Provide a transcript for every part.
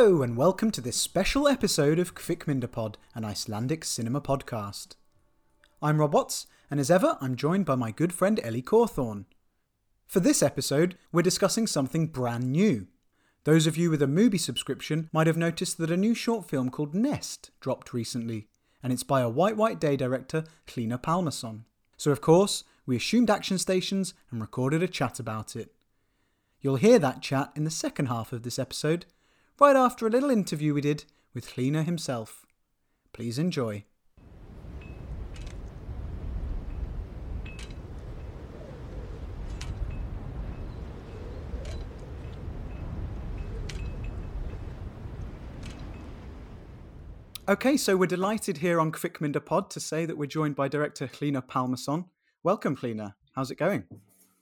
Hello, and welcome to this special episode of Kvikmyndapod, an Icelandic cinema podcast. I'm Rob Watts, and as ever, I'm joined by my good friend Ellie Cawthorne. For this episode, we're discussing something brand new. Those of you with a Mubi subscription might have noticed that a new short film called Nest dropped recently, and it's by a White White Day director, Hlynur Pálmason. So, of course, we assumed action stations and recorded a chat about it. You'll hear that chat in the second half of this episode, right after a little interview we did with Hlynur himself. Please enjoy. Okay, so we're delighted here on Kvikmyndapod to say that we're joined by director Hlynur Pálmason. Welcome, Hlynur. How's it going?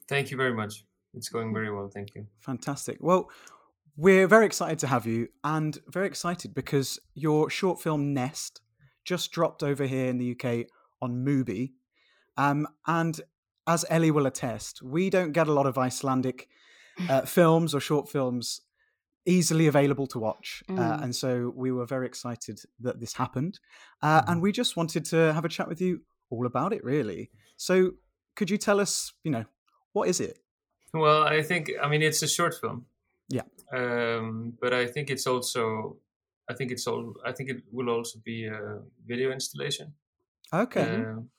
Thank you very much. It's going very well, thank you. Fantastic. Well, we're very excited to have you and very excited because your short film Nest just dropped over here in the UK on Mubi. Um, and as Ellie will attest, we don't get a lot of Icelandic uh, films or short films easily available to watch. Uh, Mm. and so we were very excited that this happened. Uh, and we just wanted to have a chat with you all about it, really. So could you tell us, you know, what is it? Well, I think I mean it's a short film. Yeah. Um, but I think it's also I think it's all I think it will also be a video installation. Okay. Um,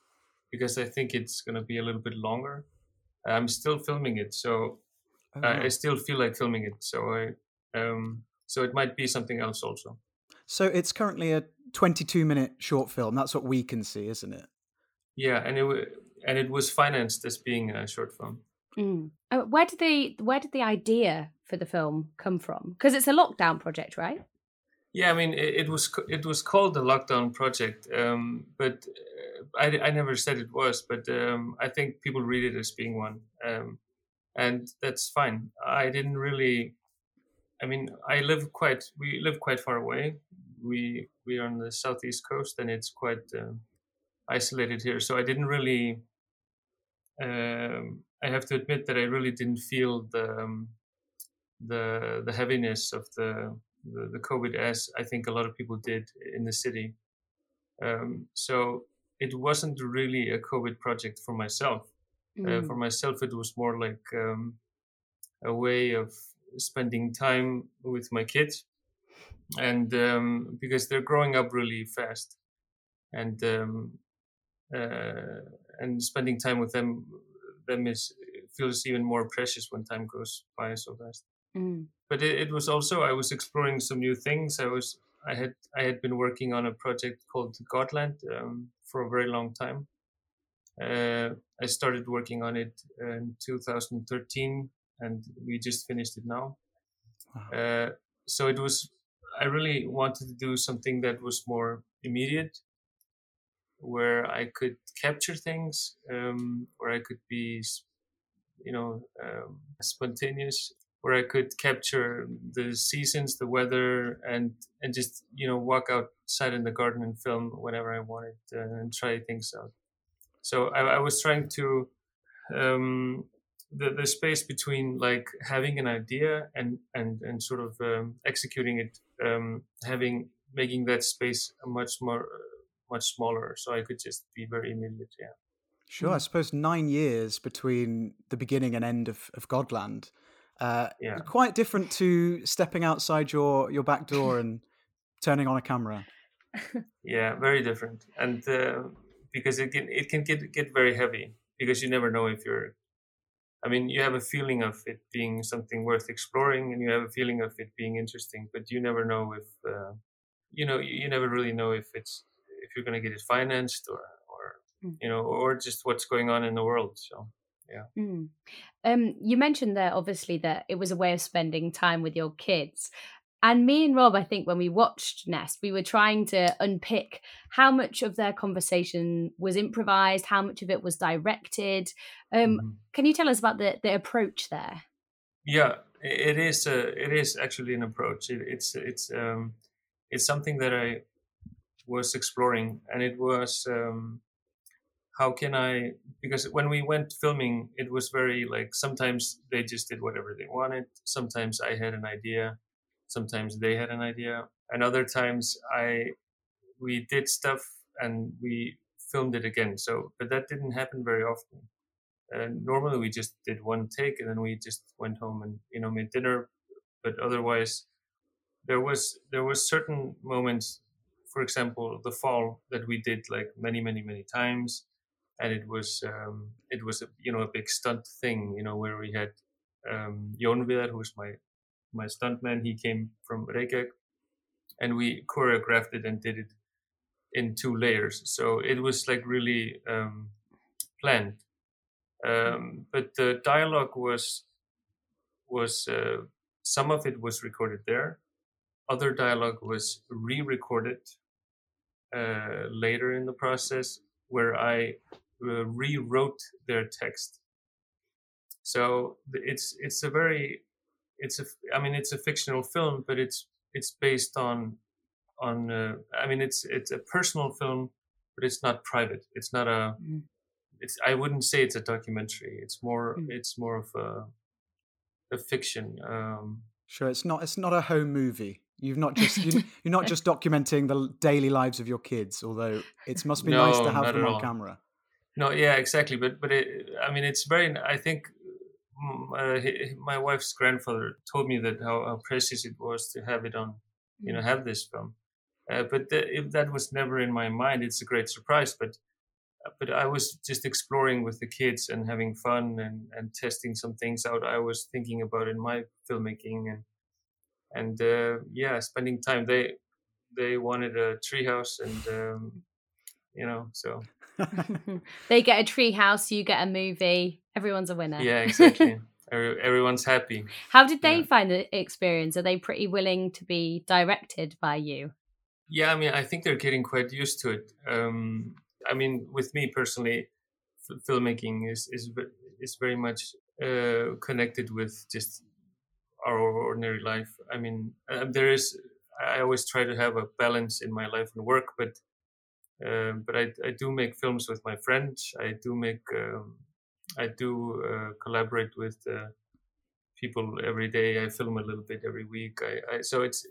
because I think it's going to be a little bit longer. I'm still filming it, so Oh, I. I still feel like filming it. So I um, so it might be something else also. So it's currently a 22 minute short film. That's what we can see, isn't it? Yeah, and it and it was financed as being a short film. Mm. Uh, where did the where did the idea for the film come from? Because it's a lockdown project, right? Yeah, I mean, it, it was it was called the lockdown project, um, but uh, I, I never said it was. But um, I think people read it as being one, um, and that's fine. I didn't really. I mean, I live quite. We live quite far away. We we are on the southeast coast, and it's quite um, isolated here. So I didn't really. Um, I have to admit that I really didn't feel the um, the the heaviness of the the, the COVID as I think a lot of people did in the city. Um, so it wasn't really a COVID project for myself. Uh, Mm. for myself, it was more like um, a way of spending time with my kids, and um, because they're growing up really fast, and um, uh, and spending time with them them is feels even more precious when time goes by so fast Mm. but it, it was also I was exploring some new things. I was I had I had been working on a project called Godland um, for a very long time. Uh, I started working on it in 2013, and we just finished it now. Wow. Uh, so it was I really wanted to do something that was more immediate, where I could capture things, um, where I could be, you know, um, spontaneous where I could capture the seasons, the weather, and and just you know walk outside in the garden and film whenever I wanted uh, and try things out. So I, I was trying to um, the the space between like having an idea and and and sort of um, executing it, um, having making that space much more much smaller, so I could just be very immediate. Yeah. Sure. I suppose nine years between the beginning and end of, of Godland. Uh, Yeah. Quite different to stepping outside your, your back door and turning on a camera. Yeah, very different, and uh, because it can it can get get very heavy because you never know if you're. I mean, you have a feeling of it being something worth exploring, and you have a feeling of it being interesting, but you never know if, uh, you know, you, never really know if it's you're going to get it financed or or Mm. you know or just what's going on in the world. So Mm. Um, you mentioned there obviously that it was a way of spending time with your kids. And me and Rob, I think when we watched Nest, we were trying to unpick how much of their conversation was improvised, how much of it was directed. Um, Mhm. Can you tell us about the, the approach there? Yeah, it is. Uh, it is actually an approach. It, it's it's um, it's something that I was exploring, and it was um, how can I? Because when we went filming, it was very like sometimes they just did whatever they wanted. Sometimes I had an idea, sometimes they had an idea and other times i we did stuff and we filmed it again so but that didn't happen very often and normally we just did one take and then we just went home and you know made dinner but otherwise there was there was certain moments for example the fall that we did like many many many times and it was um, it was a you know a big stunt thing you know where we had um, Jon Viðar, who was my my stuntman he came from Reykjavik and we choreographed it and did it in two layers so it was like really um, planned um, but the dialogue was was uh, some of it was recorded there. Other dialogue was re-recorded uh, later in the process, where I uh, rewrote their text. So it's it's a very it's a I mean it's a fictional film, but it's it's based on on uh, I mean it's it's a personal film, but it's not private. It's not a mm it's I wouldn't say it's a documentary. It's more mm. it's more of a a fiction. Um, sure, it's not it's not a home movie. You've not just you, are not just documenting the daily lives of your kids, although it must be no, nice to have them on all. camera. No, yeah, exactly. But but it, I mean, it's very. I think mm, uh, my wife's grandfather told me that how, how, precious it was to have it on, you know, mm. have this film. Uh, but the, if that was never in my mind, it's a great surprise. But but I was just exploring with the kids and having fun and, and testing some things out. I was thinking about in my filmmaking and and uh, yeah, spending time. They they wanted a treehouse and um, you know so they get a treehouse, you get a movie. Everyone's a winner. Yeah, exactly. Every, everyone's happy. How did they yeah. find the experience? Are they pretty willing to be directed by you? Yeah, I mean, I think they're getting quite used to it. Um, I mean, with me personally, f- filmmaking is is is very much uh, connected with just our ordinary life. I mean, uh, there is. I always try to have a balance in my life and work, but uh, but I, I do make films with my friends. I do make um, I do uh, collaborate with uh, people every day. I film a little bit every week. I, I, so it's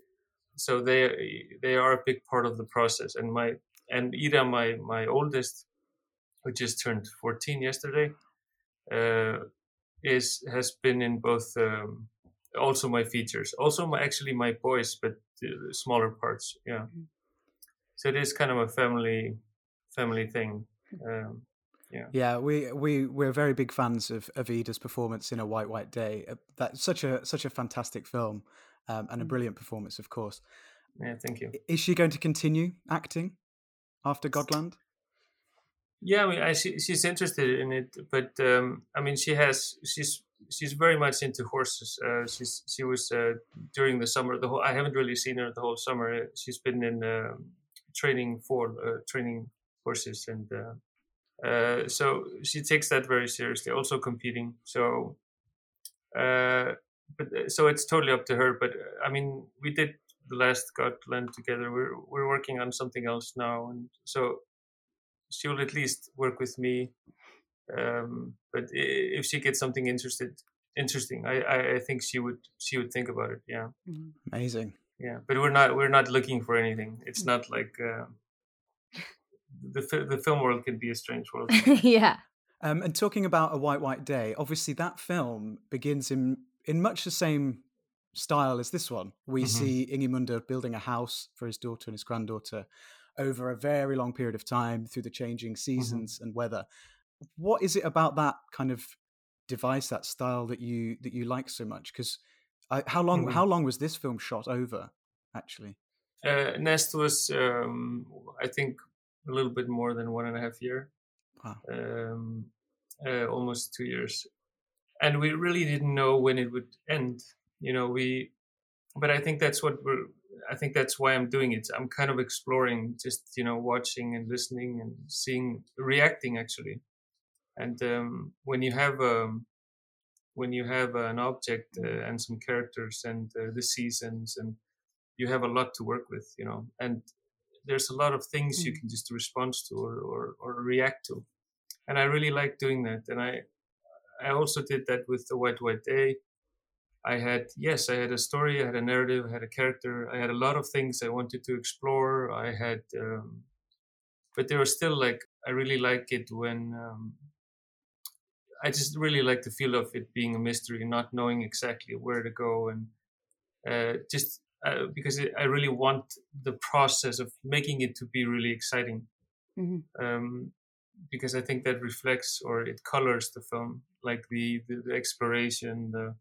so they they are a big part of the process. And my and Ida, my my oldest, who just turned 14 yesterday, uh, is has been in both um, also my features, also my actually my voice, but smaller parts. Yeah, mm-hmm. so it is kind of a family family thing. Um, yeah, yeah, we we we're very big fans of of Ida's performance in A White White Day. Uh, that's such a such a fantastic film um, and a mm. brilliant performance, of course. Yeah, thank you. Is she going to continue acting? after Godland? Yeah, I mean, I, she, she's interested in it, but um, I mean, she has she's she's very much into horses. Uh, she's she was uh, during the summer. The whole I haven't really seen her the whole summer. She's been in uh, training for uh, training horses, and uh, uh, so she takes that very seriously. Also competing, so but so it's totally up to her. But I mean, we did the last Godland together. We're we're working on something else now, and so she will at least work with me. Um, but if she gets something interested, interesting, I, I, I think she would she would think about it. Yeah, mm-hmm. amazing. Yeah, but we're not we're not looking for anything. It's not like uh, the the film world can be a strange world. yeah. Um, and talking about a white white day, obviously that film begins in in much the same style as this one. We mm-hmm. see Ingimundur building a house for his daughter and his granddaughter over a very long period of time through the changing mm-hmm. seasons mm-hmm. and weather. What is it about that kind of device, that style that you that you like so much? Because how long mm-hmm. how long was this film shot over? Actually, uh, Nest was um, I think a little bit more than one and a half year, wow. um, uh, almost two years, and we really didn't know when it would end you know we but i think that's what we're i think that's why i'm doing it i'm kind of exploring just you know watching and listening and seeing reacting actually and um, when you have um, when you have an object uh, and some characters and uh, the seasons and you have a lot to work with you know and there's a lot of things you mm. can just respond to or, or, or react to and i really like doing that and i i also did that with the white white day I had yes, I had a story, I had a narrative, I had a character, I had a lot of things I wanted to explore. I had, um, but there was still like I really like it when um, I just really like the feel of it being a mystery, not knowing exactly where to go, and uh, just uh, because I really want the process of making it to be really exciting. Mm-hmm. Um, because I think that reflects or it colors the film, like the the, the exploration, the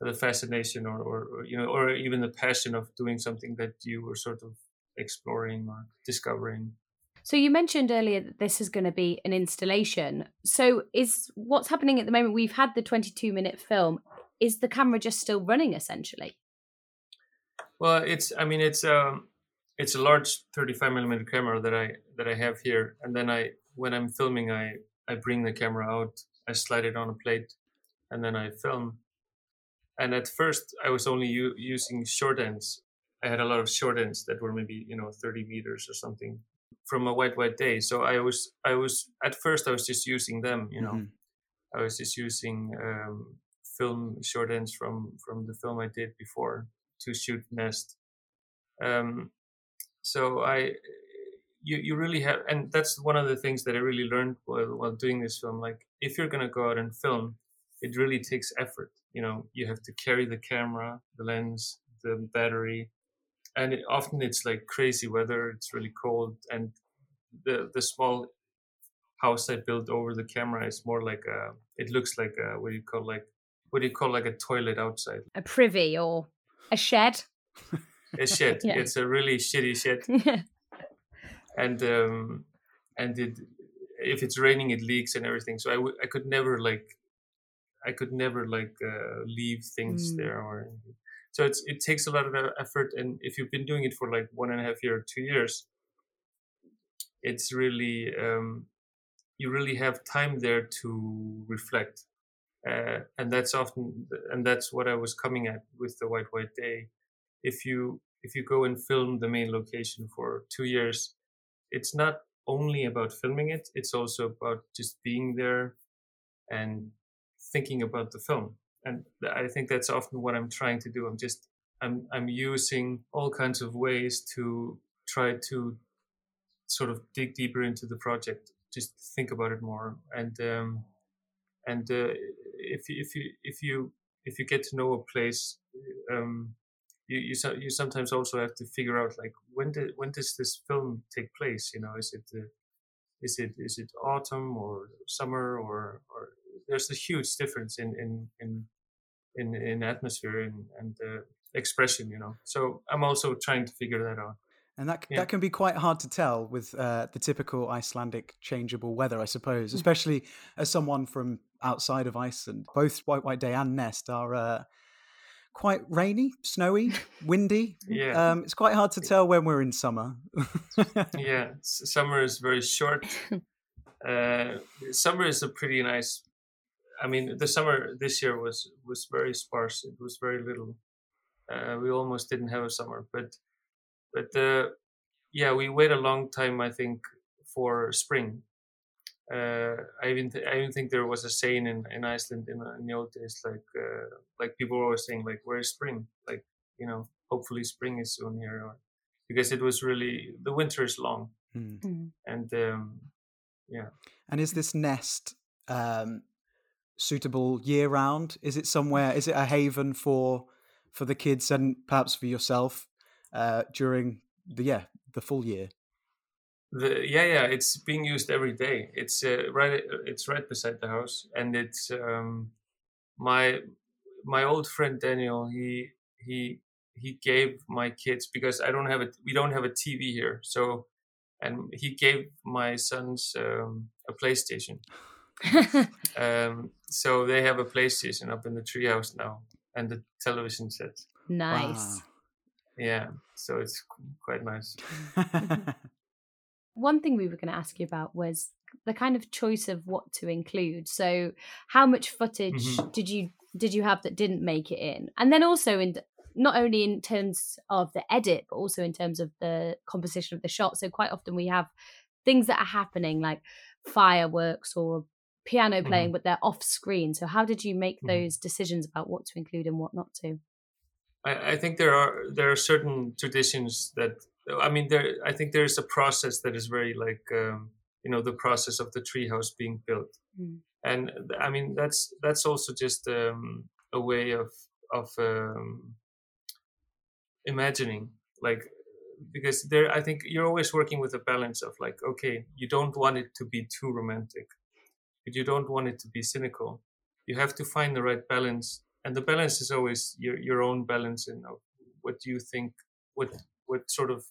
the fascination, or, or, or you know, or even the passion of doing something that you were sort of exploring or discovering. So you mentioned earlier that this is going to be an installation. So is what's happening at the moment? We've had the 22 minute film. Is the camera just still running essentially? Well, it's. I mean, it's. Um, it's a large 35 millimeter camera that I that I have here, and then I when I'm filming, I I bring the camera out, I slide it on a plate, and then I film. And at first, I was only u- using short ends. I had a lot of short ends that were maybe you know 30 meters or something from a white white day. So I was I was at first I was just using them. You know, mm-hmm. I was just using um, film short ends from from the film I did before to shoot Nest. Um, so I you you really have and that's one of the things that i really learned while, while doing this film like if you're to go out and film it really takes effort you know you have to carry the camera the lens the battery and it, often it's like crazy weather it's really cold and the the small house i built over the camera is more like a it looks like a what do you call like what do you call like a toilet outside. A privy or a shed? A shed. Yeah. it's a really shitty shed. And um, and it if it's raining it leaks and everything so I, w- I could never like i could never like uh, leave things mm. there or so it's it takes a lot of effort and if you've been doing it for like one and a half year two years it's really um, you really have time there to reflect uh, and that's often and that's what i was coming at with the white white day. If you if you go and film the main location for two years it's not only about filming it it's also about just being there and thinking about the film and i think that's often what i'm trying to do i'm just i'm i'm using all kinds of ways to try to sort of dig deeper into the project just think about it more and um and uh, if you if you if you if you get to know a place um you you, you sometimes also have to figure out like when did when does this film take place? You know, is it uh, is it is it autumn or summer or or there's a huge difference in in in in, in atmosphere and and uh, expression. You know, so I'm also trying to figure that out. And that yeah. that can be quite hard to tell with uh, the typical Icelandic changeable weather, I suppose, mm. especially as someone from outside of Iceland. Both White White Day and Nest are uh, quite rainy, snowy, windy. yeah. Um, it's quite hard to tell when we're in summer. yeah, summer is very short. Uh, summer is a pretty nice. I mean, the summer this year was was very sparse. It was very little. Uh, we almost didn't have a summer, but but uh, yeah, we wait a long time. I think for spring uh, I even th- I even think there was a saying in, in Iceland in, in the old days like uh, like people were always saying like where's spring like you know hopefully spring is soon here or, because it was really the winter is long mm. and um, yeah and is this nest um, suitable year round? Is it somewhere is it a haven for for the kids and perhaps for yourself uh, during the yeah the full year? The yeah yeah it's being used every day. It's uh, right it's right beside the house and it's um my my old friend daniel he he he gave my kids because i don't have a we don't have a tv here so and he gave my sons um, a playstation um, so they have a playstation up in the treehouse now and the television set nice wow. yeah so it's quite nice one thing we were going to ask you about was the kind of choice of what to include. So, how much footage mm-hmm. did you did you have that didn't make it in? And then also in not only in terms of the edit, but also in terms of the composition of the shot. So quite often we have things that are happening like fireworks or piano playing, Mhm. but they're off screen. So how did you make Mhm. those decisions about what to include and what not to? I, I think there are there are certain traditions that I mean there I think there is a process that is very like um, you know the process of the treehouse being built, Mm. and I mean that's that's also just um, a way of of um, imagining like because there I think you're always working with a balance of like okay you don't want it to be too romantic, but you don't want it to be cynical. You have to find the right balance and the balance is always your your own balance in uh, what do you think what what sort of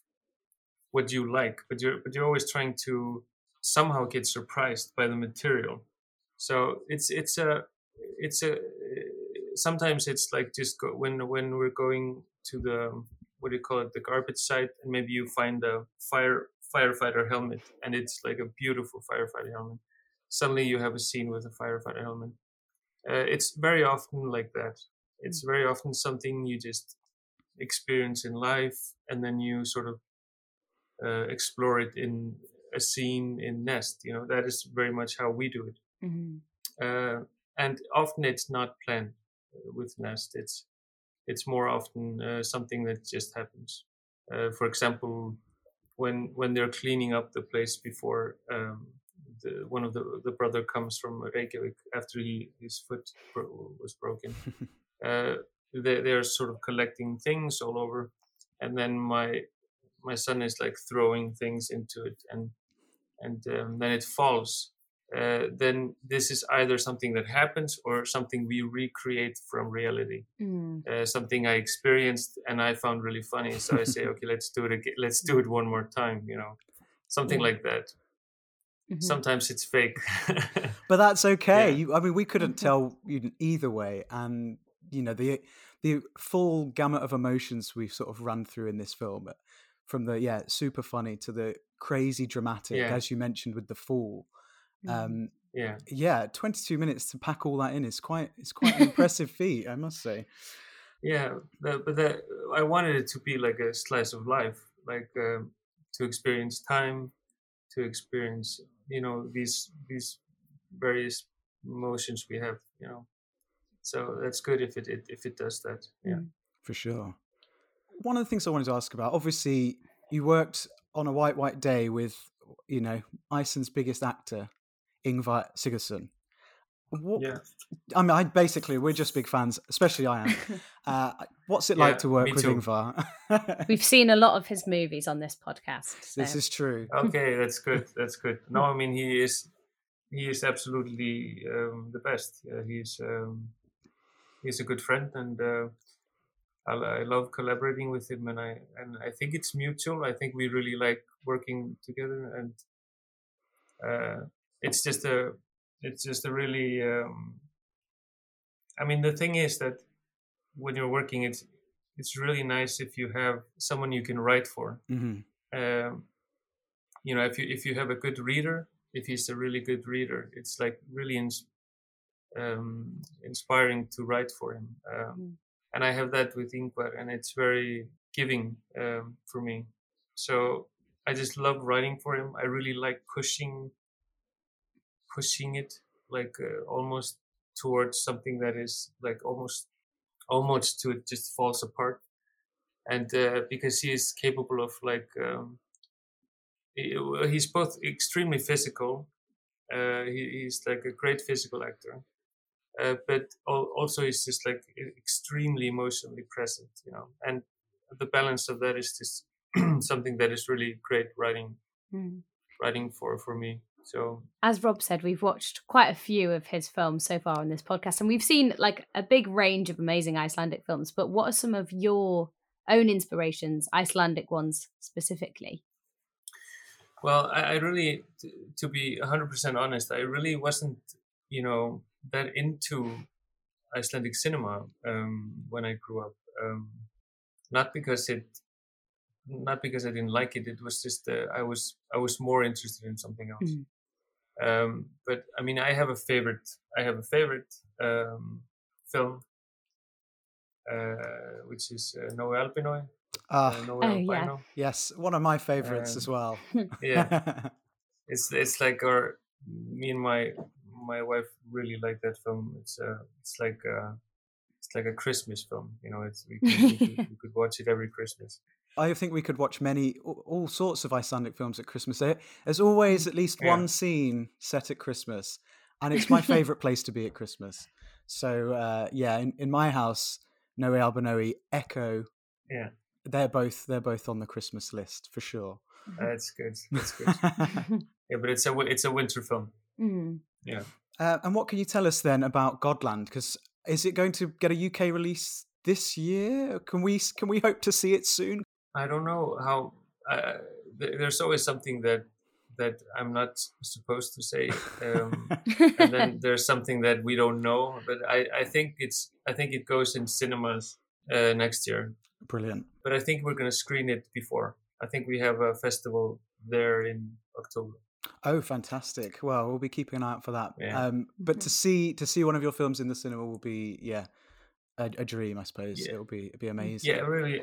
what do you like but you're but you're always trying to somehow get surprised by the material. So it's it's a it's a sometimes it's like just go, when when we're going to the what do you call it the garbage site and maybe you find a fire firefighter helmet and it's like a beautiful firefighter helmet suddenly you have a scene with a firefighter helmet uh, it's very often like that. It's very often something you just experience in life, and then you sort of uh, explore it in a scene in Nest. You know, that is very much how we do it. hmm Uh, and often it's not planned uh, with Nest. It's it's more often uh, something that just happens. Uh, for example, when when they're cleaning up the place before um, the, one of the the brother comes from Reykjavik after he his foot was broken. uh, they they're sort of collecting things all over, and then my my son is like throwing things into it, and and um, then it falls. Uh, then this is either something that happens or something we recreate from reality. Mm. Uh, something I experienced and I found really funny. So I say, okay, let's do it again. Let's do it one more time. You know, something Yeah. like that. Mhm. Sometimes it's fake. but that's okay. Yeah. You, I mean, we couldn't Mhm. tell you either way, and you know the the full gamut of emotions we've sort of run through in this film, uh, from the yeah super funny to the crazy dramatic, Yeah. as you mentioned with the fall. Mhm. Um, yeah. yeah, twenty two minutes to pack all that in is quite it's quite an impressive feat, I must say. Yeah, the, but the, I wanted it to be like a slice of life, like um, to experience time, to experience, you know, these these various emotions we have, you know. So that's good if it, it if it does that. Yeah. Mm. For sure. One of the things I wanted to ask about, obviously, you worked on a white white day with, you know, Iceland's biggest actor, Ingvar Sigurdsson. What, Yeah. I mean, I basically we're just big fans, especially I am. Uh, what's it like to work with too. Ingvar? We've seen a lot of his movies on this podcast. this is true. Okay, that's good. That's good. No, I mean he is he is absolutely um, the best. Uh, he's um, he's a good friend, and uh, I, I love collaborating with him. And I and I think it's mutual. I think we really like working together, and uh, it's just a it's just a really. Um, I mean, the thing is that when you're working, it's it's really nice if you have someone you can write for hmm um, you know if you if you have a good reader if he's a really good reader it's like really ins- um, inspiring to write for him um, Mm. and i have that with Ingvar and it's very giving um, for me so i just love writing for him i really like pushing pushing it like uh, almost towards something that is like almost almost to it just falls apart. And uh, because he is capable of like um, he- he's both extremely physical uh, he, he's like a great physical actor uh, but also he's just like extremely emotionally present you know? And the balance of that is just something that is really great writing Mm. writing for for me so As Rob said, we've watched quite a few of his films so far on this podcast, and we've seen like a big range of amazing Icelandic films. But what are some of your own inspirations, Icelandic ones specifically? Well, I, I really, t- to be 100% honest, I really wasn't, you know, that into Icelandic cinema um, when I grew up. Um, not because it, not because I didn't like it. It was just uh, I was I was more interested in something else. Mm. Um, but I mean, I have a favorite. I have a favorite um, film, uh, which is uh, Nói albínói. Ah, uh, Noe Oh, yeah. Yes, one of my favorites Um, as well. Yeah. it's it's like our me and my my wife really like that film. It's uh, it's like uh, it's like a Christmas film. You know, it's we could, we could, we could watch it every Christmas. I think we could watch many, all sorts of Icelandic films at Christmas. There's always at least Yeah. one scene set at Christmas, and it's my favorite place to be at Christmas. So uh, yeah, in, in my house, Nói albínói, Echo, Yeah, they're both they're both on the Christmas list for sure. that's good. That's good. Yeah, but it's a it's a winter film. Mm. Yeah. Uh, and what can you tell us then about Godland? Because is it going to get a UK release this year? Can we can we hope to see it soon? I don't know how. Uh, th- there's always something that that I'm not supposed to say, um, and then there's something that we don't know. But I, I think it's I think it goes in cinemas uh, next year. Brilliant. But I think we're gonna screen it before. I think we have a festival there in October. Oh, fantastic! Well, we'll be keeping an eye out for that. Yeah. Um, but to see to see one of your films in the cinema will be yeah a, a dream, I suppose. Yeah. It'll be it'll be amazing. Yeah, really.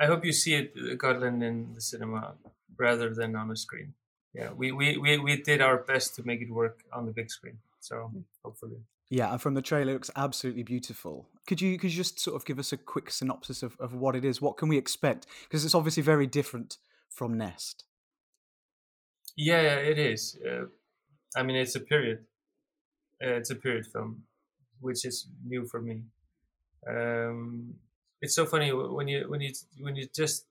I hope you see it, uh, Godland, in the cinema rather than on a screen. Yeah, we, we, we, we did our best to make it work on the big screen. So hopefully. Yeah, and from the trailer, it looks absolutely beautiful. Could you could you just sort of give us a quick synopsis of, of what it is? What can we expect? Because it's obviously very different from Nest. Yeah, yeah, it is. Uh, I mean, it's a period. Uh, it's a period film, which is new for me. Um, it's so funny when you when you when you just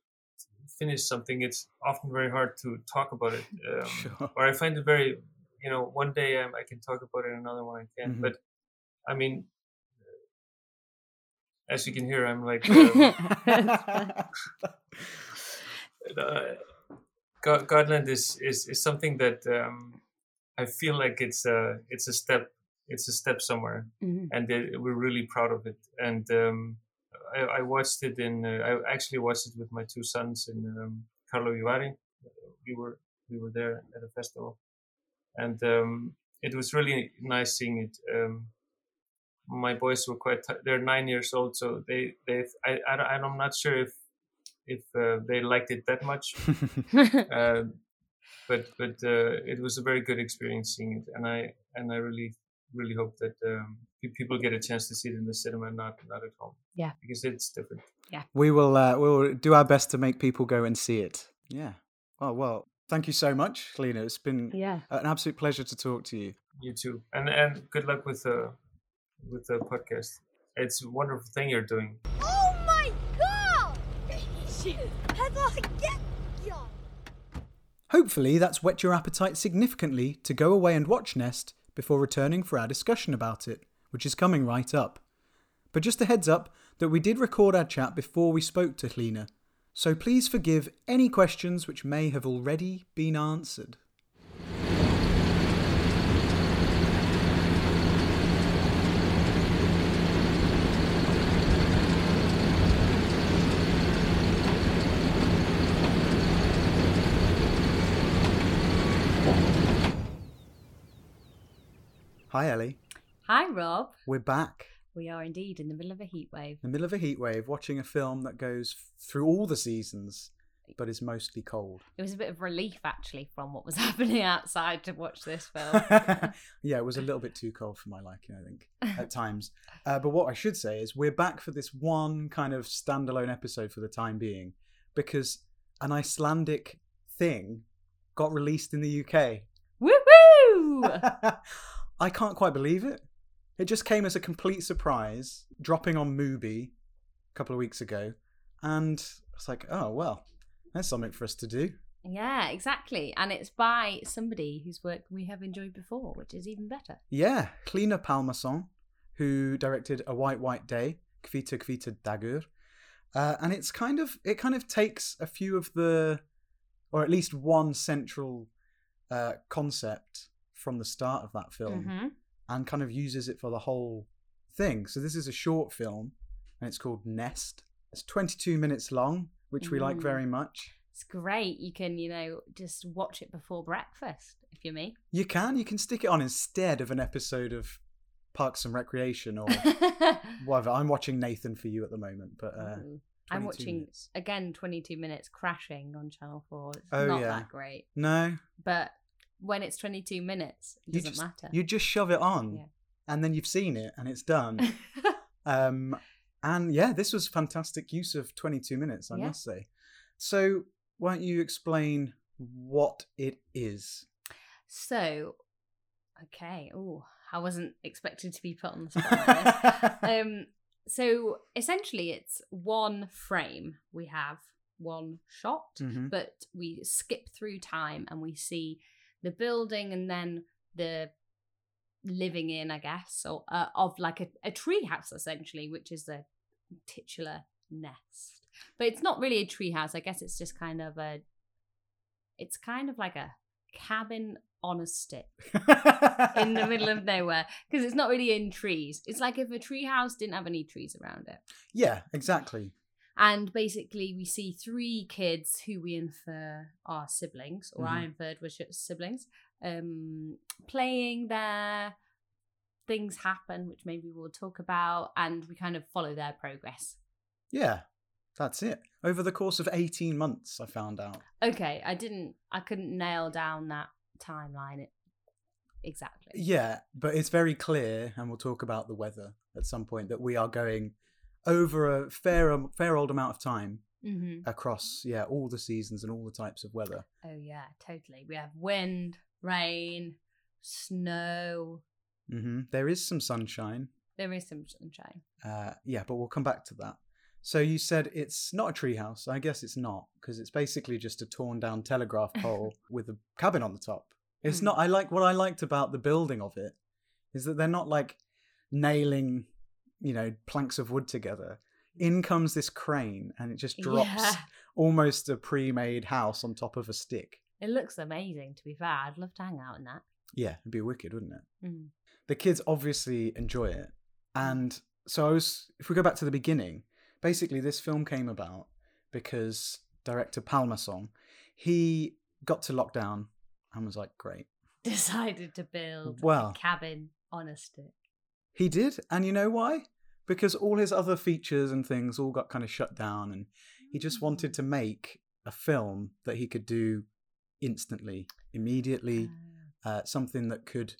finish something. It's often very hard to talk about it. Um, Sure. or I find it very, you know, one day um, I can talk about it, another one I can't. Mhm. But I mean, as you can hear, I'm like, um, uh, God, Godland is, is is something that um, I feel like it's a it's a step it's a step somewhere, Mhm. and it, we're really proud of it. And um, I, I watched it in uh, I actually watched it with my two sons in um, Karlovy Vary. We were we were there at a festival, and um, it was really nice seeing it. Um, my boys were quite t- they're nine years old, so they they I, I I'm not sure if if uh, they liked it that much uh, but but uh, it was a very good experience seeing it, and I and I really really hope that um, people get a chance to see it in the cinema, not not at home. Yeah. because it's different. Yeah, we will uh, we will do our best to make people go and see it. Yeah. Oh well, thank you so much, Hlynur. It's been yeah. an absolute pleasure to talk to you. You too, and and good luck with the with the podcast. It's a wonderful thing you're doing. Oh my god! Head get ya! Hopefully, that's whet your appetite significantly to go away and watch Nest before returning for our discussion about it, which is coming right up. But just a heads up that we did record our chat before we spoke to Hlynur, so please forgive any questions which may have already been answered. Hi, Ellie. Hi, Rob. We're back We are indeed in the middle of a heat wave. in the middle of a heat wave watching a film that goes through all the seasons but is mostly cold. It was a bit of relief actually from what was happening outside to watch this film. yeah, it was a little bit too cold for my liking, I think, at times. Uh, but what I should say is we're back for this one kind of standalone episode for the time being because an Icelandic thing got released in the UK. Woohoo! I can't quite believe it. It just came as a complete surprise, dropping on Mubi a couple of weeks ago, and it's like, oh well, there's something for us to do. yeah, exactly. And it's by somebody whose work we have enjoyed before, which is even better. Yeah, Hlynur Pálmason, who directed A White White Day, Kvita Kvita Dagur, uh, and it's kind of it kind of takes a few of the, or at least one central uh, concept from the start of that film, Mhm. and kind of uses it for the whole thing. So this is a short film, and it's called Nest. It's 22 minutes long, which we like Mm. very much. It's great. You can, you know, just watch it before breakfast if you're me. You can you can stick it on instead of an episode of Parks and Recreation or whatever. I'm watching Nathan for you at the moment, but uh. I'm watching minutes. again 22 minutes crashing on Channel 4. It's Oh, not yeah. that great. no, But when it's 22 minutes, it You doesn't just, matter. You just shove it on, Yeah. and then you've seen it, and it's done. um, and yeah, this was fantastic use of 22 minutes, I Yeah. must say. So, why don't you explain what it is? so, okay. Oh, I wasn't expected to be put on the spot um so essentially it's one frame we have one shot Mhm. but we skip through time and we see the building and then the living in i guess or uh, of like a, a tree house essentially which is the titular nest but it's not really a tree house i guess it's just kind of a it's kind of like a cabin on a stick in the middle of nowhere because it's not really in trees. It's like if a tree house didn't have any trees around it. yeah, exactly. And basically, we see three kids who we infer are siblings, or I Mhm. inferred were siblings, um, playing there. Things happen, which maybe we'll talk about, and we kind of follow their progress. Yeah, that's it. Over the course of 18 months, I found out. Okay, I didn't, I couldn't nail down that timeline it- exactly. Yeah, but it's very clear, and we'll talk about the weather at some point, that we are going over a fair, fair old amount of time hmm across, yeah, all the seasons and all the types of weather. Oh yeah, totally. We have wind, rain, snow. hmm There is some sunshine. There is some sunshine. Uh, yeah, but we'll come back to that. So you said it's not a treehouse. I guess it's not because it's basically just a torn down telegraph pole with a cabin on the top. It's Hmm. not. I like what I liked about the building of it is that they're not like nailing, you know, planks of wood together. In comes this crane and it just drops Yeah. almost a pre-made house on top of a stick. It looks amazing. To be fair, I'd love to hang out in that. Yeah, it'd be wicked, wouldn't it? Mm. the kids obviously enjoy it. And so I was, if we go back to the beginning, basically this film came about because director Pálmason, he got to lockdown and was like, great. Decided to build Well. a cabin on a stick. He did. And you know why? Because all his other features and things all got kind of shut down and he just wanted to make a film that he could do instantly, immediately, uh, something that could,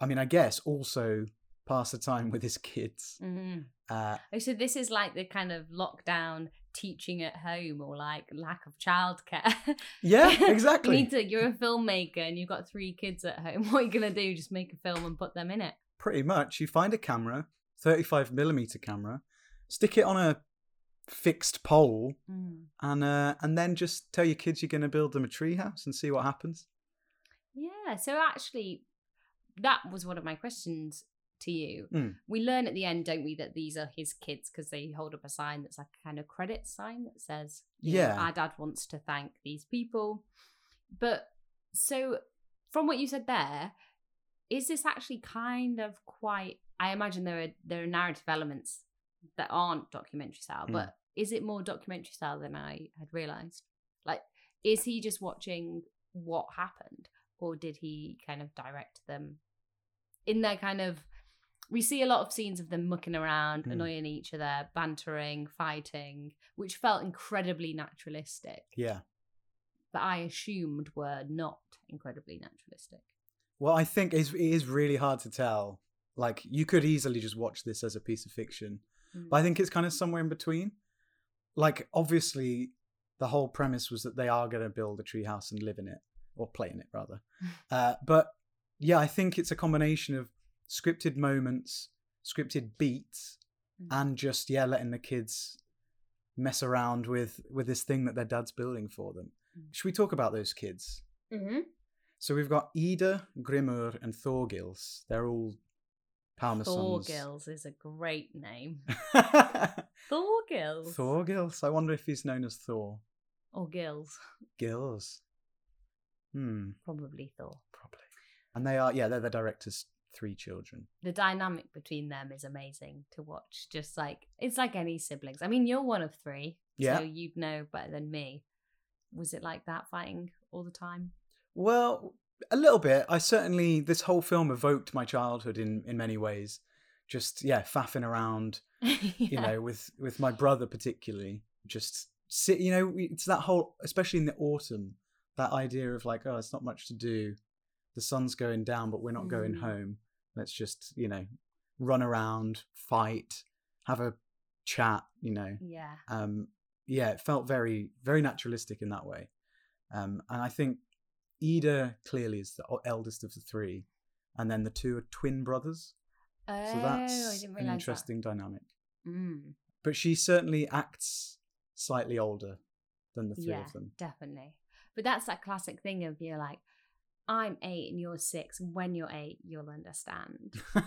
I mean, I guess also pass the time with his kids. Mhm. Uh, Oh, so this is like the kind of lockdown teaching at home or like lack of childcare. Yeah, you exactly. need to, you're a filmmaker and you've got three kids at home. What are you going to do? Just make a film and put them in it. pretty much you find a camera 35 millimeter camera stick it on a fixed pole Mm. and uh, and then just tell your kids you're going to build them a treehouse and see what happens Yeah. So actually, that was one of my questions to you. Mm. We learn at the end, don't we, that these are his kids because they hold up a sign that's like a kind of credit sign that says, you know, Yeah. our dad wants to thank these people. But so from what you said there, is this actually kind of quite? I imagine there are there are narrative elements that aren't documentary style, Mm. but is it more documentary style than I had realized? Like, is he just watching what happened, or did he kind of direct them in their kind of? We see a lot of scenes of them mucking around, Mm. annoying each other, bantering, fighting, which felt incredibly naturalistic, yeah but I assumed were not incredibly naturalistic. well i think it is really hard to tell like you could easily just watch this as a piece of fiction Mm. but i think it's kind of somewhere in between like obviously the whole premise was that they are going to build a treehouse and live in it or play in it rather uh, but yeah i think it's a combination of scripted moments scripted beats Mm. and just yeah letting the kids mess around with with this thing that their dad's building for them Mm. should we talk about those kids Mm-hmm. so we've got ida grimur and thorgils they're all palmersons Thorgils is a great name. Thorgils. thorgils i wonder if he's known as thor Or Gills. gills hmm Probably Thor. probably and they are yeah they're the director's three children The dynamic between them is amazing to watch. Just like, it's like any siblings. I mean, you're one of three. Yeah. So you'd know better than me. Was it like that fighting all the time? Well, a little bit. I certainly this whole film evoked my childhood in in many ways. Just yeah, faffing around, you know, with with my brother particularly. Just sit, you know, it's that whole, especially in the autumn, that idea of like, oh, it's not much to do. The sun's going down, but we're not going Mm. home. Let's just, you know, run around, fight, have a chat, you know. Yeah. Um, yeah, it felt very, very naturalistic in that way. Um, and I think Ida clearly is the eldest of the three, and then the two are twin brothers. Oh, So that's an interesting dynamic. Mm, But she certainly acts slightly older than the three yeah, of them. definitely. But that's that classic thing of you're like, I'm eight and you're six. When you're eight, you'll understand. You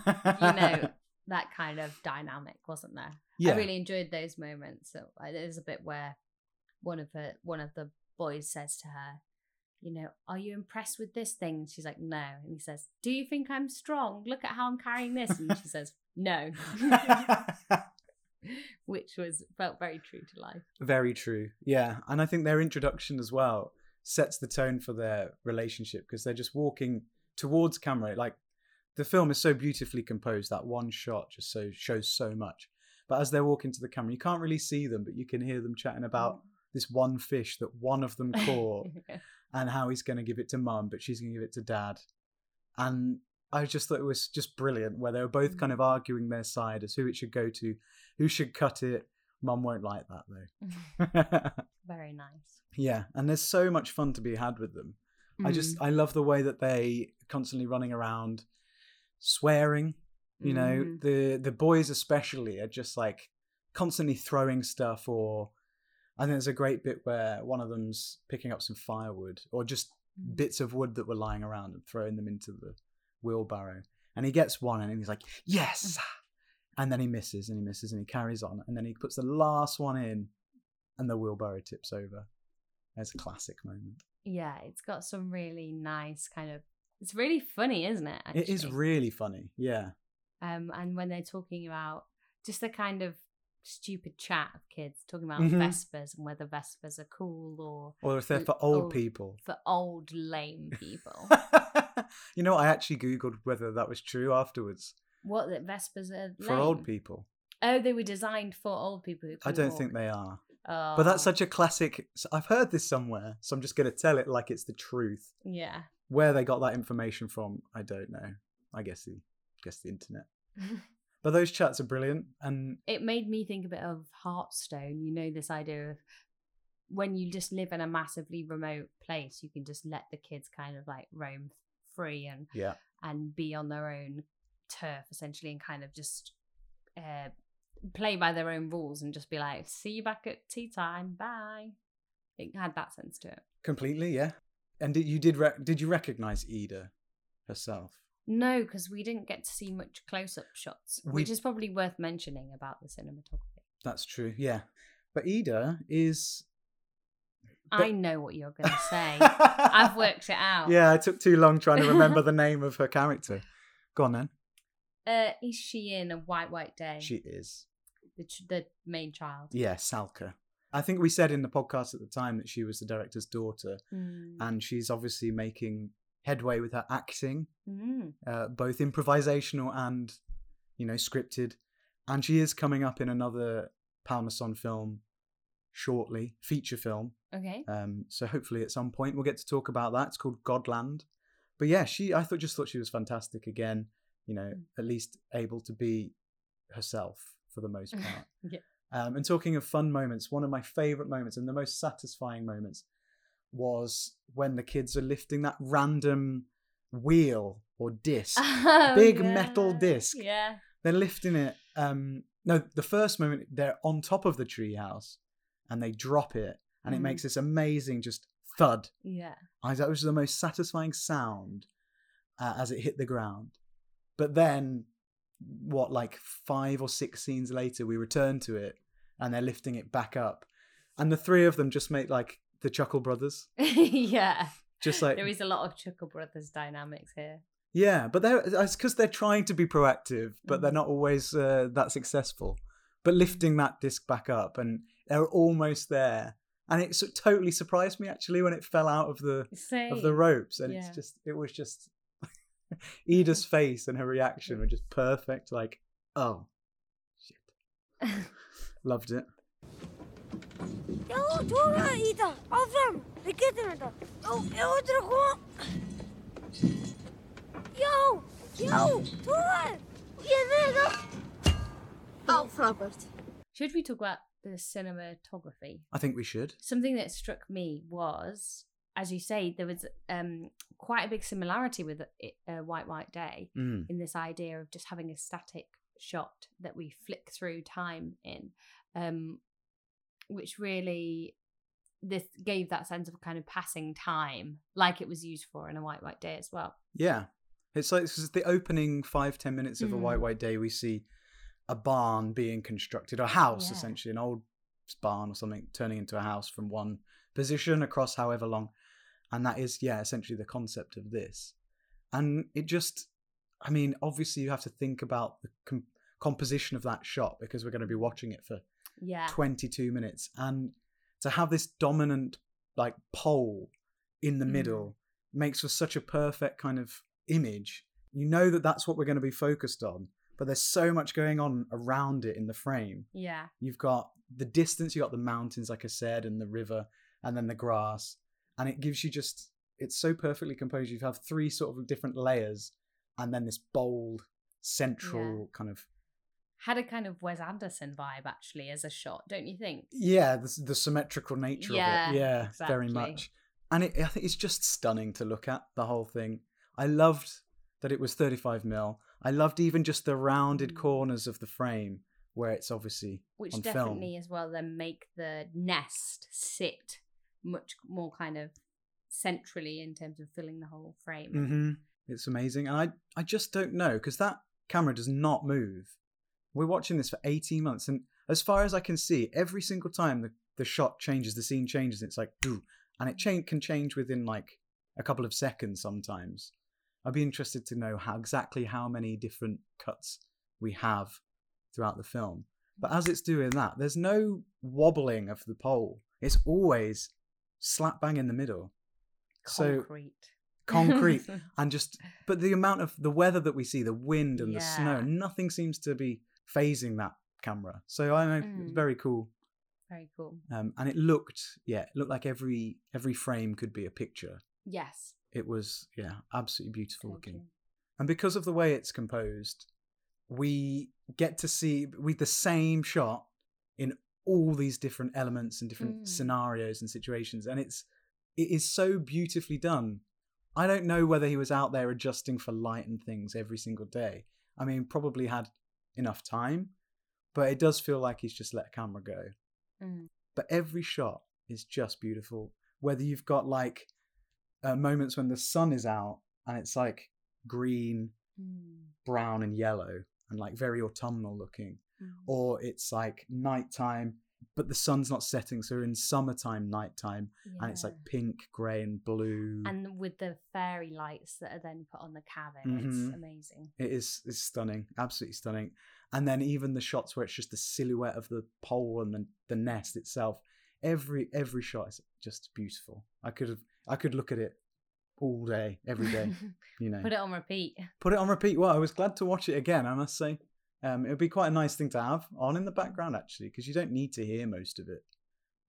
know, that kind of dynamic, wasn't there? yeah, I really enjoyed those moments. So uh, there's a bit where one of the one of the boys says to her, "You know, are you impressed with this thing?" And she's like, "No." And he says, "Do you think I'm strong? Look at how I'm carrying this." And she says, "No," which was felt very true to life. Very true. Yeah. And I think their introduction as well sets the tone for their relationship because they're just walking towards camera. Like the film is so beautifully composed that one shot just so shows so much. But as they're walking to the camera, you can't really see them, but you can hear them chatting about mm. this one fish that one of them caught and how he's going to give it to mum, but she's going to give it to dad. And I just thought it was just brilliant where they were both kind of arguing their side as who it should go to, who should cut it. Mum won't like that though. very nice. yeah, and there's so much fun to be had with them. I just Mm. I love the way that they constantly running around swearing. You know, Mm. the the boys especially are just like constantly throwing stuff or I think there's a great bit where one of them's picking up some firewood or just Mm. bits of wood that were lying around and throwing them into the wheelbarrow. And he gets one and he's like, Yes And then he misses and he misses and he carries on and then he puts the last one in and the wheelbarrow tips over. There's a classic moment. Yeah, it's got some really nice kind of. It's really funny, isn't it? It is really funny. Yeah. um, and when they're talking about just the kind of stupid chat of kids talking about Mhm. Vespas and whether Vespas are cool or Or if they're for old old- people. for old lame people. you know, I actually Googled whether that was true afterwards. what that Vespas are For old people. Oh, they were designed for old people. Who I don't walk. think they are. Oh, But that's such a classic. I've heard this somewhere, so I'm just going to tell it like it's the truth. yeah. Where they got that information from, I don't know. I guess the, guess the internet. But those chats are brilliant, and it made me think a bit of Heartstone. You know, this idea of when you just live in a massively remote place, you can just let the kids kind of like roam free and yeah, and be on their own turf essentially and kind of just uh, play by their own rules and just be like, see you back at tea time, bye. It had that sense to it. completely, yeah. And did, you did rec- did you recognize Ida herself? No, because we didn't get to see much close up shots, We- which is probably worth mentioning about the cinematography. That's true, yeah. But Ida is. I know what you're going to say. I've worked it out. Yeah, I took too long trying to remember the name of her character. Go on then. Uh, is she in a white, white day? She is. the, ch- the main child. Yeah, Salka. I think we said in the podcast at the time that she was the director's daughter, Mm. and she's obviously making headway with her acting, Mm. uh, both improvisational and, you know, scripted. And she is coming up in another Pálmason film shortly, feature film. Okay. Um, so hopefully at some point we'll get to talk about that. It's called Godland. But yeah, she I thought just thought she was fantastic again. You know, Mm. at least able to be herself for the most part. Yeah. Um, and talking of fun moments, one of my favorite moments and the most satisfying moments was when the kids are lifting that random wheel or disc. Oh, Big metal disc. Yeah. They're lifting it. Um, no, the first moment they're on top of the treehouse and they drop it, and it Mhm. makes this amazing just thud. Yeah. I that was the most satisfying sound uh, as it hit the ground. But then, what like five or six scenes later, we return to it, and they're lifting it back up, and the three of them just make like the Chuckle Brothers, yeah. just like There is a lot of Chuckle Brothers dynamics here. Yeah, but they're it's because they're trying to be proactive, but they're Mhm. not always uh, that successful. But lifting that disc back up, and they're almost there, and it totally surprised me actually when it fell out of the Same. of the ropes, and Yeah. it's just it was just Ida's face and her reaction were just perfect. Like, oh, shit, loved it. Já, tóra í það. Áfram, við getum þetta. Já, já, þetta að koma. Já, já, tóra. Ég með þetta. Oh, Robert. Should we talk about the cinematography? I think we should. Something that struck me was, as you say, there was um, quite a big similarity with uh, White White Day Mm. in this idea of just having a static shot that we flick through time in, um, which really this gave that sense of kind of passing time, like it was used for in a White White Day as well. Yeah. It's like this is the opening five, ten minutes of a Mm. White White Day. We see a barn being constructed, a house Yeah. essentially, an old barn or something turning into a house from one position across however long. And that is, yeah, essentially the concept of this. And it just, I mean, obviously you have to think about the com- composition of that shot because we're going to be watching it for Yeah. 22 minutes and to have this dominant like pole in the Mm. middle makes for such a perfect kind of image you know that that's what we're going to be focused on but there's so much going on around it in the frame Yeah. you've got the distance you've got the mountains like i said and the river and then the grass and it gives you just it's so perfectly composed you have three sort of different layers and then this bold central kind of Had a kind of Wes Anderson vibe actually as a shot, don't you think? yeah the, the symmetrical nature Yeah, of it. Yeah very much. And it, i think it's just stunning to look at the whole thing. I loved that it was 35 mil. I loved even just the rounded Mm. corners of the frame where it's obviously Which on definitely film as well then make the nest sit much more kind of centrally in terms of filling the whole frame. hmm it's amazing. And i i just don't know because that camera does not move we're watching this for 18 months and as far as i can see every single time the, the shot changes the scene changes it's like "Ooh," and it cha- can change within like a couple of seconds sometimes. I'd be interested to know how exactly how many different cuts we have throughout the film. But as it's doing that there's no wobbling of the pole. It's always slap bang in the middle. So Concrete. concrete and just but the amount of the weather that we see the wind and the snow nothing seems to be phasing that camera so i know it's Mm. very cool Very cool. um, and it looked yeah it looked like every every frame could be a picture Yes. it was yeah absolutely beautiful looking totally. and because of the way it's composed we get to see with the same shot in all these different elements and different Mm. scenarios and situations and it's it is so beautifully done i don't know whether he was out there adjusting for light and things every single day i mean probably had enough time but it does feel like he's just let a camera go Mm. but every shot is just beautiful whether you've got like uh, moments when the sun is out and it's like green Mm. brown and yellow and like very autumnal looking Mm. or it's like nighttime but the sun's not setting so in summertime nighttime and it's like pink grey and blue and with the fairy lights that are then put on the cabin, Mhm. it's amazing. it is it's stunning absolutely stunning and then even the shots where it's just the silhouette of the pole and the, the nest itself every every shot is just beautiful i could have i could look at it all day every day you know Put it on repeat. put it on repeat. Well, I was glad to watch it again. I must say, um, it would be quite a nice thing to have on in the background actually, because you don't need to hear most of it.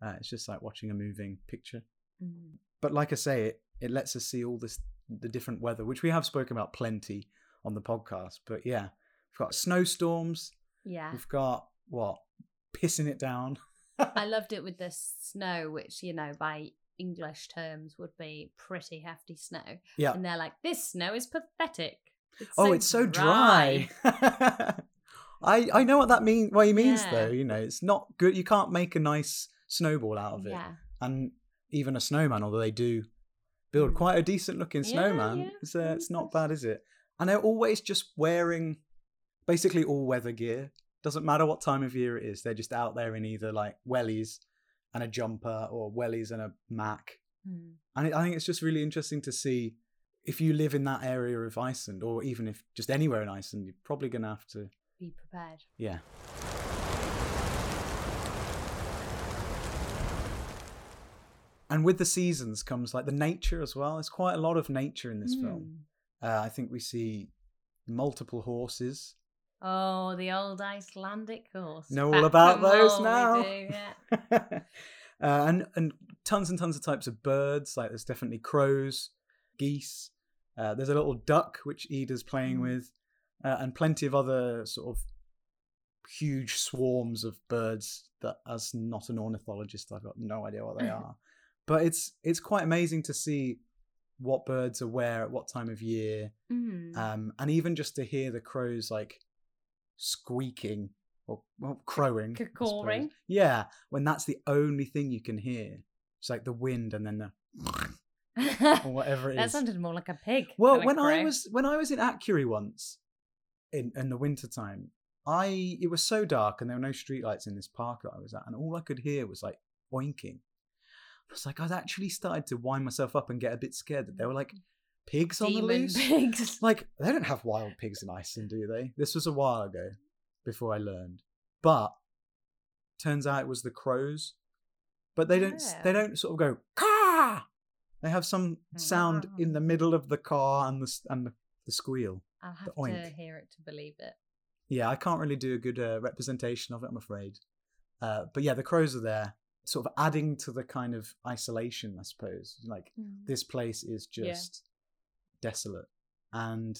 Uh, it's just like watching a moving picture. Mm. But like I say, it it lets us see all this the different weather, which we have spoken about plenty on the podcast. But yeah, we've got snowstorms. Yeah. We've got what pissing it down. I loved it with the snow, which, you know, by English terms would be pretty hefty snow. Yeah. And they're like, this snow is pathetic. It's oh, it's so dry. I I know what that means. What he means Yeah. though. You know, it's not good. You can't make a nice snowball out of it. Yeah. and even a snowman, although they do build quite a decent looking snowman. yeah, It's, uh, it's not bad, is it? And they're always just wearing basically all weather gear. Doesn't matter what time of year it is, they're just out there in either like wellies and a jumper or wellies and a Mac. Mm. And it, I think it's just really interesting to see if you live in that area of Iceland or even if just anywhere in Iceland, you're probably going to have to, Be prepared. yeah. And with the seasons comes like the nature as well. There's quite a lot of nature in this film. Mm. Uh, I think we see multiple horses. Oh, the old Icelandic horse. Know all about those all now. do, yeah. uh, and and tons and tons of types of birds. Like there's definitely crows, geese. Uh, there's a little duck which Ida's playing Mm. with, uh, and plenty of other sort of huge swarms of birds that, as not an ornithologist, I've got no idea what they are. But it's it's quite amazing to see what birds are where at what time of year, Mm. um, and even just to hear the crows like squeaking or well, crowing. Cawing. Yeah, when that's the only thing you can hear. It's like the wind and then the or whatever it is. that sounded more like a pig. well, when I was when I was in Akureyri once, in in the winter time, I it was so dark and there were no streetlights in this park that I was at, and all I could hear was like oinking. I was like, I'd actually started to wind myself up and get a bit scared that there were like pigs on the loose. pigs. Like they don't have wild pigs in Iceland, do they? This was a while ago, before I learned. But turns out it was the crows. But they don't. s They don't sort of go car. They have some hmm. sound in the middle of the car and the and the, the squeal. I'll have to oink. hear it to believe it. Yeah, I can't really do a good uh, representation of it. I'm afraid. Uh, but yeah, the crows are there, sort of adding to the kind of isolation, I suppose. Like this place is Yeah. just desolate and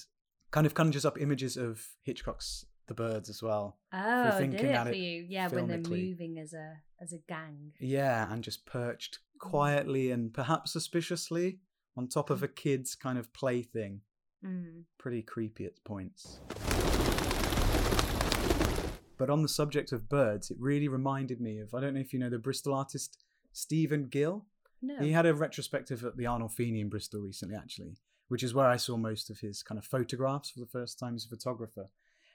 kind of conjures up images of Hitchcock's The Birds as well. Oh, did thinking it for you? Yeah, when they're moving as a as a gang. Yeah, and just perched Mm. quietly and perhaps suspiciously on top of a kid's kind of plaything. Mm. Pretty creepy at points. But on the subject of birds, it really reminded me of I don't know if you know the Bristol artist Stephen Gill. No. He had a retrospective at the Arnolfini in Bristol recently, actually, which is where I saw most of his kind of photographs for the first time as a photographer.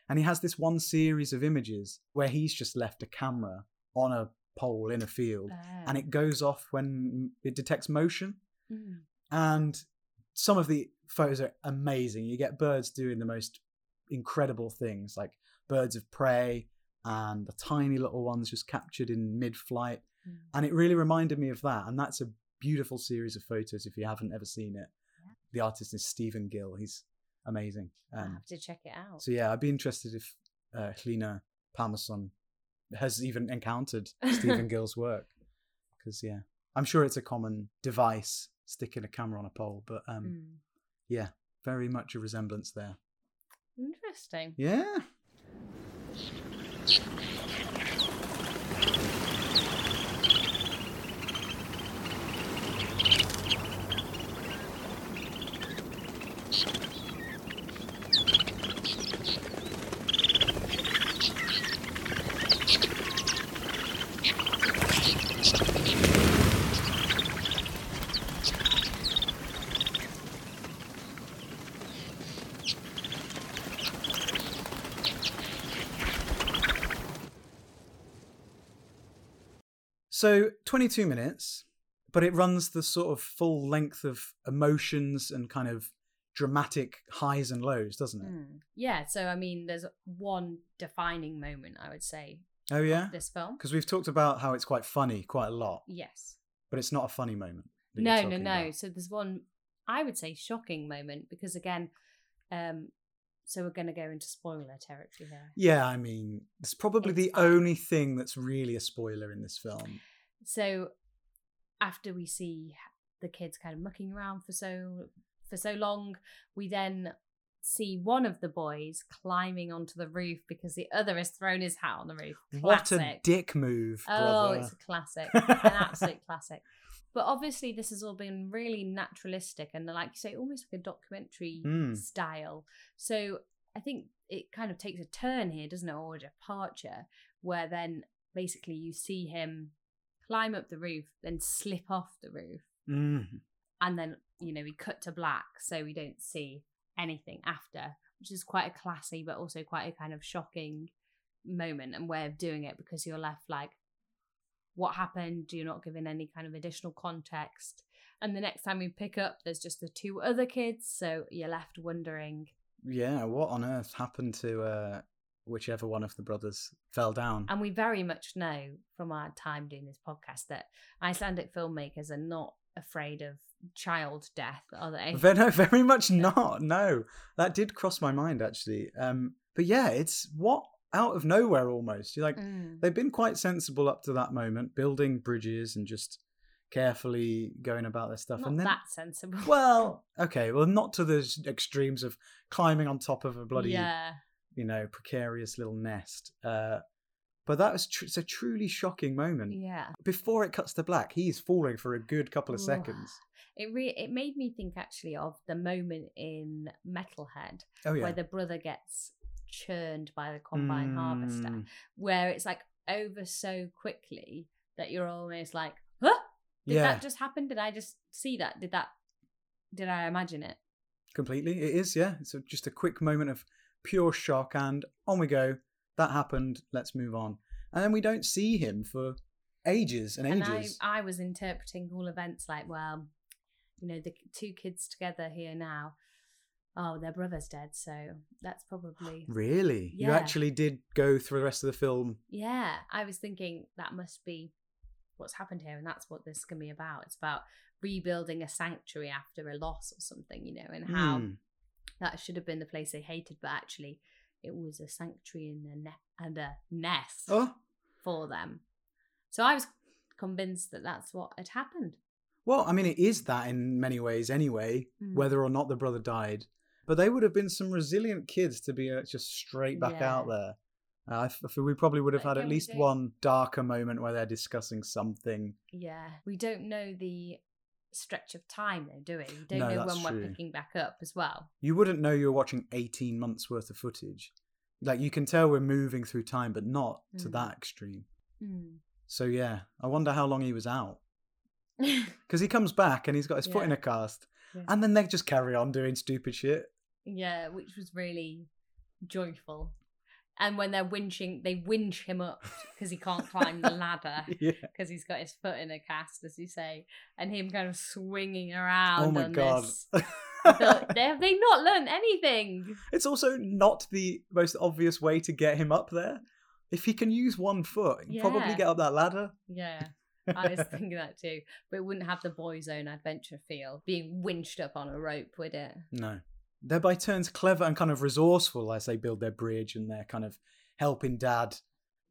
And he has this one series of images where he's just left a camera on a pole in a field and it goes off when it detects motion. Mm. And some of the photos are amazing. You get birds doing the most incredible things, like birds of prey and the tiny little ones just captured in mid flight Mm. and it really reminded me of that and that's a beautiful series of photos if you haven't ever seen it the artist is stephen gill he's amazing um, have to check it out. so yeah i'd be interested if uh, Hlynur Pálmason has even encountered stephen gill's work because yeah i'm sure it's a common device sticking a camera on a pole but um, Mm. Yeah very much a resemblance there Interesting. yeah So 22 minutes, but it runs the sort of full length of emotions and kind of dramatic highs and lows, doesn't it? Mm. Yeah, so I mean, there's one defining moment, I would say, Oh yeah, this film. because we've talked about how it's quite funny, quite a lot, Yes. but it's not a funny moment. No, no, no. about. So there's one, I would say, shocking moment because again, um, so we're going to go into spoiler territory here. Yeah, I mean, it's probably It's the only thing that's really a spoiler in this film. So after we see the kids kind of mucking around for so for so long, we then see one of the boys climbing onto the roof because the other has thrown his hat on the roof. What a Classic. dick move, Oh, it's a classic, an absolute classic. But obviously, this has all been really naturalistic and, like you say, almost like a documentary Mm. style. So I think it kind of takes a turn here, doesn't it, or a departure, where then basically you see him climb up the roof, then slip off the roof, Mm. and then you know we cut to black, so we don't see anything after, which is quite a classy but also quite a kind of shocking moment and way of doing it because you're left like, what happened? You're not given any kind of additional context. And the next time we pick up, there's just the two other kids, so you're left wondering. Yeah, what on earth happened to uh, whichever one of the brothers fell down? And we very much know from our time doing this podcast that Icelandic filmmakers are not afraid of child death, are they? No, very much not. No, that did cross my mind actually. Um, but yeah, it's what out of nowhere almost. You're like, Mm. they've been quite sensible up to that moment, building bridges and just carefully going about their stuff. Not and then, that sensible. well, okay, well, not to the extremes of climbing on top of a bloody, yeah. You know, precarious little nest. Uh, but that was tr- it's a truly shocking moment. Yeah. Before it cuts to black, he's falling for a good couple of Ooh. seconds. It re- it made me think actually of the moment in Metalhead Oh yeah, where the brother gets churned by the combine harvester, Mm, where it's like over so quickly that you're almost like, huh? Did yeah, that just happen? Did I just see that? Did that? Did I imagine it? completely. It is. Yeah, it's a, just a quick moment of pure shock, and on we go. That happened. Let's move on. And then we don't see him for ages and And I, ages. I was interpreting all events like, well, you know, the two kids together here now. Oh, their brother's dead, so that's probably Really? You actually did go through the rest of the film. Yeah, I was thinking that must be what's happened here, and that's what this can be about. It's about rebuilding a sanctuary after a loss or something, you know, and how Hmm. That should have been the place they hated, but actually it was a sanctuary and a, ne- and a nest Oh, for them. So I was convinced that that's what had happened. well, I mean, it is that in many ways anyway, Mm. whether or not the brother died. But they would have been some resilient kids to be uh, just straight back out there. Uh, we probably would have had at least one darker moment where they're discussing something. Yeah, we don't know the stretch of time though, do we? We don't No, know when we're picking back up as well. You wouldn't know you were watching 18 months worth of footage. Like, you can tell we're moving through time, but not to Mm. that extreme. Hmm. So, yeah, I wonder how long he was out. Because he comes back and he's got his foot in a cast. Yeah. And then they just carry on doing stupid shit. Yeah, which was really joyful. And when they're winching, they winch him up because he can't climb the ladder yeah. because he's got his foot in a cast, as you say, and him kind of swinging oh around. Oh my on god. This. They have they not learned anything? it's also not the most obvious way to get him up there. If he can use one foot, he'd probably get up that ladder. Yeah, I was thinking that too. But it wouldn't have the boys' own adventure feel being winched up on a rope, would it? No. They're by turns clever and kind of resourceful as they build their bridge and they're kind of helping dad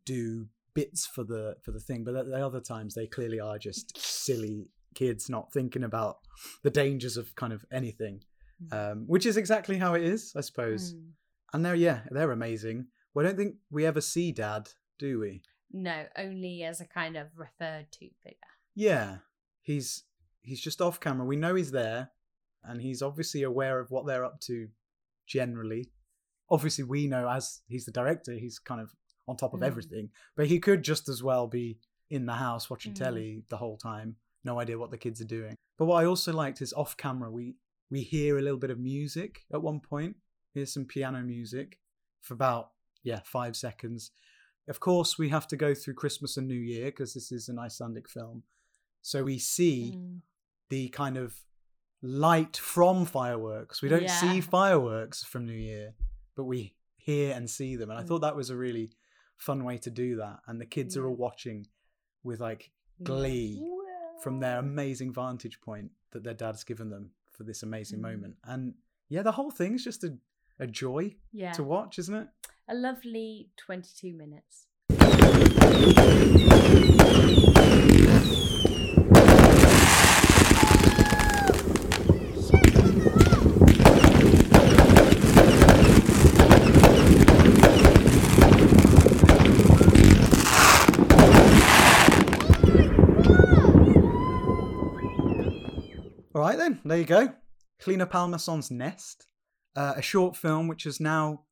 do bits for the for the thing. But at the other times they clearly are just silly kids not thinking about the dangers of kind of anything. Um, which is exactly how it is, I suppose. Mm. And they're yeah, they're amazing. Well, I don't think we ever see dad, do we? No, only as a kind of referred to figure. Yeah, he's he's just off camera. We know he's there, and he's obviously aware of what they're up to. Generally, obviously, we know as he's the director, he's kind of on top of Mm. everything. But he could just as well be in the house watching Mm. telly the whole time, no idea what the kids are doing. But what I also liked is off camera, we we hear a little bit of music at one point. Here's some piano music for about yeah five seconds. Of course, we have to go through Christmas and New Year because this is an Icelandic film. So we see Mm. the kind of light from fireworks. We don't see fireworks from New Year, but we hear and see them. And I Mm. thought that was a really fun way to do that. And the kids are all watching with like Yeah. glee from their amazing vantage point that their dad's given them for this amazing Mm. moment. And yeah, the whole thing's just a, a joy Yeah. to watch, isn't it? A lovely 22 minutes. Right, then. There you go. Hlynur Pálmason's Nest, uh, a short film which has now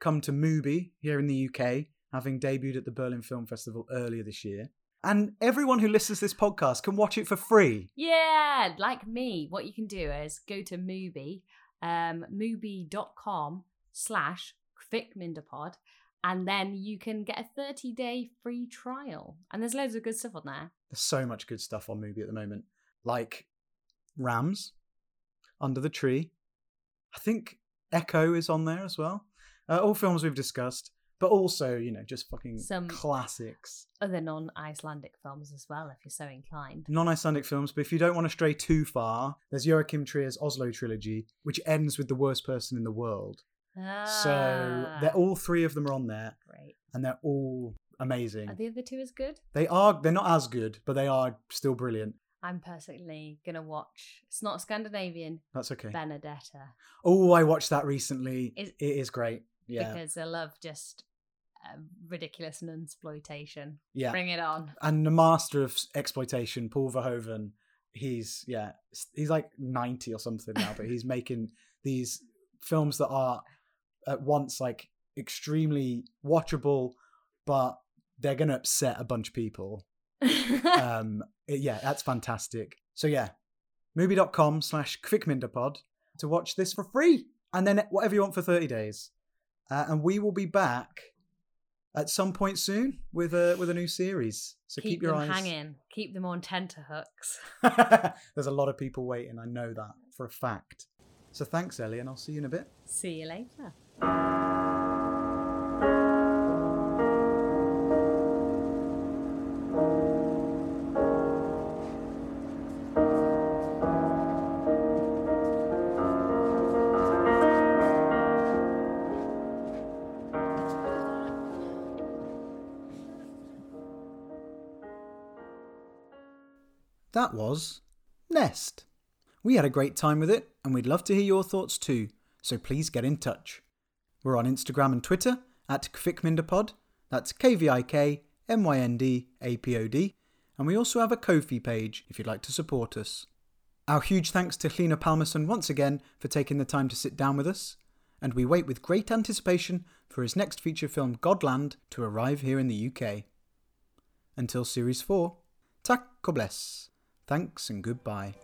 come to Mubi here in the UK, having debuted at the Berlin Film Festival earlier this year. And everyone who listens to this podcast can watch it for free. Yeah, like me, what you can do is go to Mubi, um, mubi.com slash Kvikmyndapod, and then you can get a 30 day free trial. And there's loads of good stuff on there. There's so much good stuff on Mubi at the moment, like Rams, Under the Tree. I think Echo is on there as well. Uh, all films we've discussed, but also, you know, just fucking Some- classics. Other non Icelandic films as well, if you're so inclined. non Icelandic films, but if you don't want to stray too far, there's Joachim Trier's Oslo trilogy, which ends with The Worst Person in the World, So they're Ah, all three of them are on there, great. and they're all amazing. Are the other two as good? They are. They're not as good, but they are still brilliant. I'm personally gonna watch. It's not Scandinavian. That's okay. Benedetta Oh, I watched that recently. Is- it is great. Yeah, because I love just uh, ridiculous and exploitation. yeah. Bring it on. And the master of exploitation, Paul Verhoeven. He's yeah, he's like ninety or something now, but he's making these films that are at once like extremely watchable, but they're gonna upset a bunch of people. um yeah that's fantastic so yeah mubi.com slash Kvikmyndapod to watch this for free and then whatever you want for 30 days uh, and we will be back at some point soon with a with a new series so keep, keep, your eyes hanging. Keep them on tenterhooks. there's a lot of people waiting i know that for a fact so thanks ellie and i'll see you in a bit See you later. That was Nest. We had a great time with it, and we'd love to hear your thoughts too, so please get in touch. We're on Instagram and Twitter at Kvikmyndapod, that's K V I K M Y N D A P O D, and we also have a Ko-fi page if you'd like to support us. Our huge thanks to Hlynur Pálmason once again for taking the time to sit down with us, and we wait with great anticipation for his next feature film Godland to arrive here in the UK. Until Series 4, tack og bless. Thanks and goodbye.